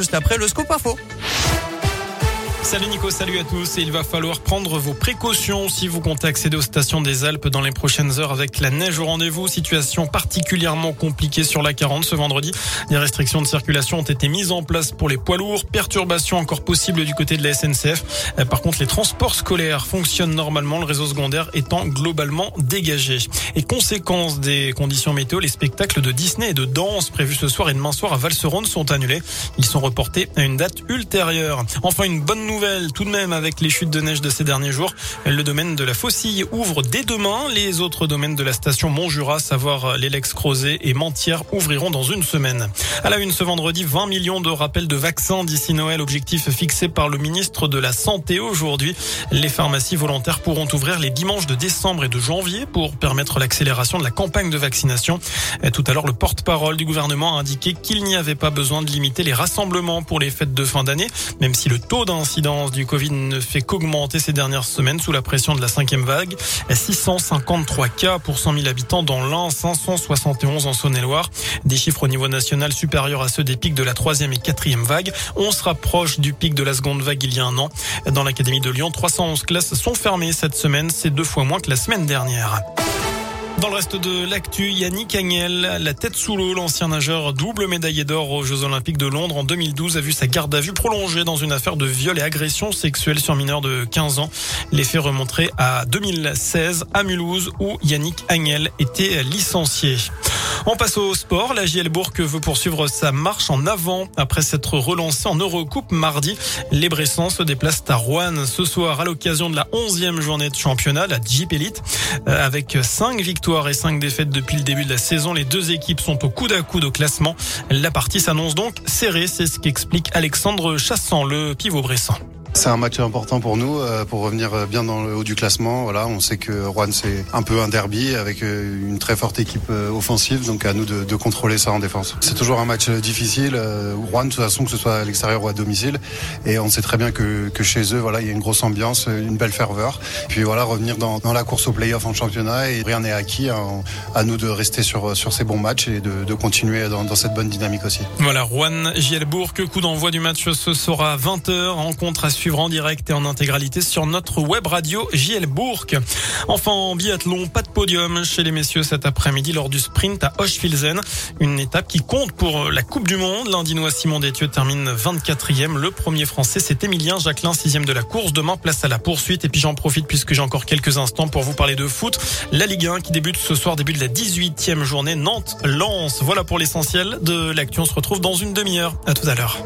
Juste après le scoop info. Salut Nico, salut à tous. Et il va falloir prendre vos précautions si vous comptez accéder aux stations des Alpes dans les prochaines heures avec la neige au rendez-vous. Situation particulièrement compliquée sur la 40 ce vendredi. Des restrictions de circulation ont été mises en place pour les poids lourds. Perturbations encore possibles du côté de la SNCF. Euh, par contre, les transports scolaires fonctionnent normalement, le réseau secondaire étant globalement dégagé. Et conséquence des conditions météo, les spectacles de Disney et de danse prévus ce soir et demain soir à Valserone sont annulés. Ils sont reportés à une date ultérieure. Enfin, une bonne nouvelle tout de même avec les chutes de neige de ces derniers jours. Le domaine de la Faucille ouvre dès demain. Les autres domaines de la station Montjura, savoir l'Elex Crozet et Mentière, ouvriront dans une semaine. À la une ce vendredi, 20 millions de rappels de vaccins d'ici Noël, objectif fixé par le ministre de la Santé aujourd'hui. Les pharmacies volontaires pourront ouvrir les dimanches de décembre et de janvier pour permettre l'accélération de la campagne de vaccination. Tout à l'heure, le porte-parole du gouvernement a indiqué qu'il n'y avait pas besoin de limiter les rassemblements pour les fêtes de fin d'année, même si le taux d'incidence du Covid ne fait qu'augmenter ces dernières semaines sous la pression de la cinquième vague. 653 cas pour 100 000 habitants dans l'Ain, 571 en Saône-et-Loire. Des chiffres au niveau national supérieurs à ceux des pics de la troisième et quatrième vague. On se rapproche du pic de la seconde vague il y a un an. Dans l'Académie de Lyon, 311 classes sont fermées cette semaine. C'est deux fois moins que la semaine dernière. Dans le reste de l'actu, Yannick Agnel, la tête sous l'eau, l'ancien nageur double médaillé d'or aux Jeux Olympiques de Londres en 2012 a vu sa garde à vue prolongée dans une affaire de viol et agression sexuelle sur mineur de 15 ans. Les faits à 2016 à Mulhouse où Yannick Agnel était licencié. On passe au sport. La JL Bourg veut poursuivre sa marche en avant après s'être relancée en Eurocoupe mardi. Les Bressans se déplacent à Rouen ce soir à l'occasion de la 11e journée de championnat, la Jeep Elite. Euh, avec 5 victoires et 5 défaites depuis le début de la saison, les deux équipes sont au coude à coude au classement. La partie s'annonce donc serrée, c'est ce qu'explique Alexandre Chassant, le pivot Bressan. C'est un match important pour nous, euh, pour revenir euh, bien dans le haut du classement. Voilà, on sait que Rouen c'est un peu un derby avec euh, une très forte équipe offensive, donc à nous de, de contrôler ça en défense. C'est toujours un match difficile. Rouen, de toute façon, que ce soit à l'extérieur ou à domicile, et on sait très bien que, que chez eux, voilà, il y a une grosse ambiance, une belle ferveur. Puis voilà, revenir dans, dans la course au play-off en championnat et rien n'est acquis. Hein. à nous de rester sur sur ces bons matchs et de, de continuer dans, dans, cette bonne dynamique aussi. Voilà, Rouen, Gielbourg, coup d'envoi du match ce sera 20h, rencontre à suivre en direct et en intégralité sur notre web radio JL Bourg. Enfin, en biathlon, pas de podium chez les messieurs cet après-midi lors du sprint à Hochfilzen. Une étape qui compte pour la Coupe du Monde. L'Indinois Simon Détieux termine 24e. Le premier français, c'est Émilien Jacquelin, sixième de la course. Demain, place à la poursuite. Et puis j'en profite puisque j'ai encore quelques instants pour vous parler de foot. La Ligue 1 qui débute ce soir, début de la 18e journée. Nantes lance. Voilà pour l'essentiel de l'actu. On se retrouve dans une demi-heure. À tout à l'heure.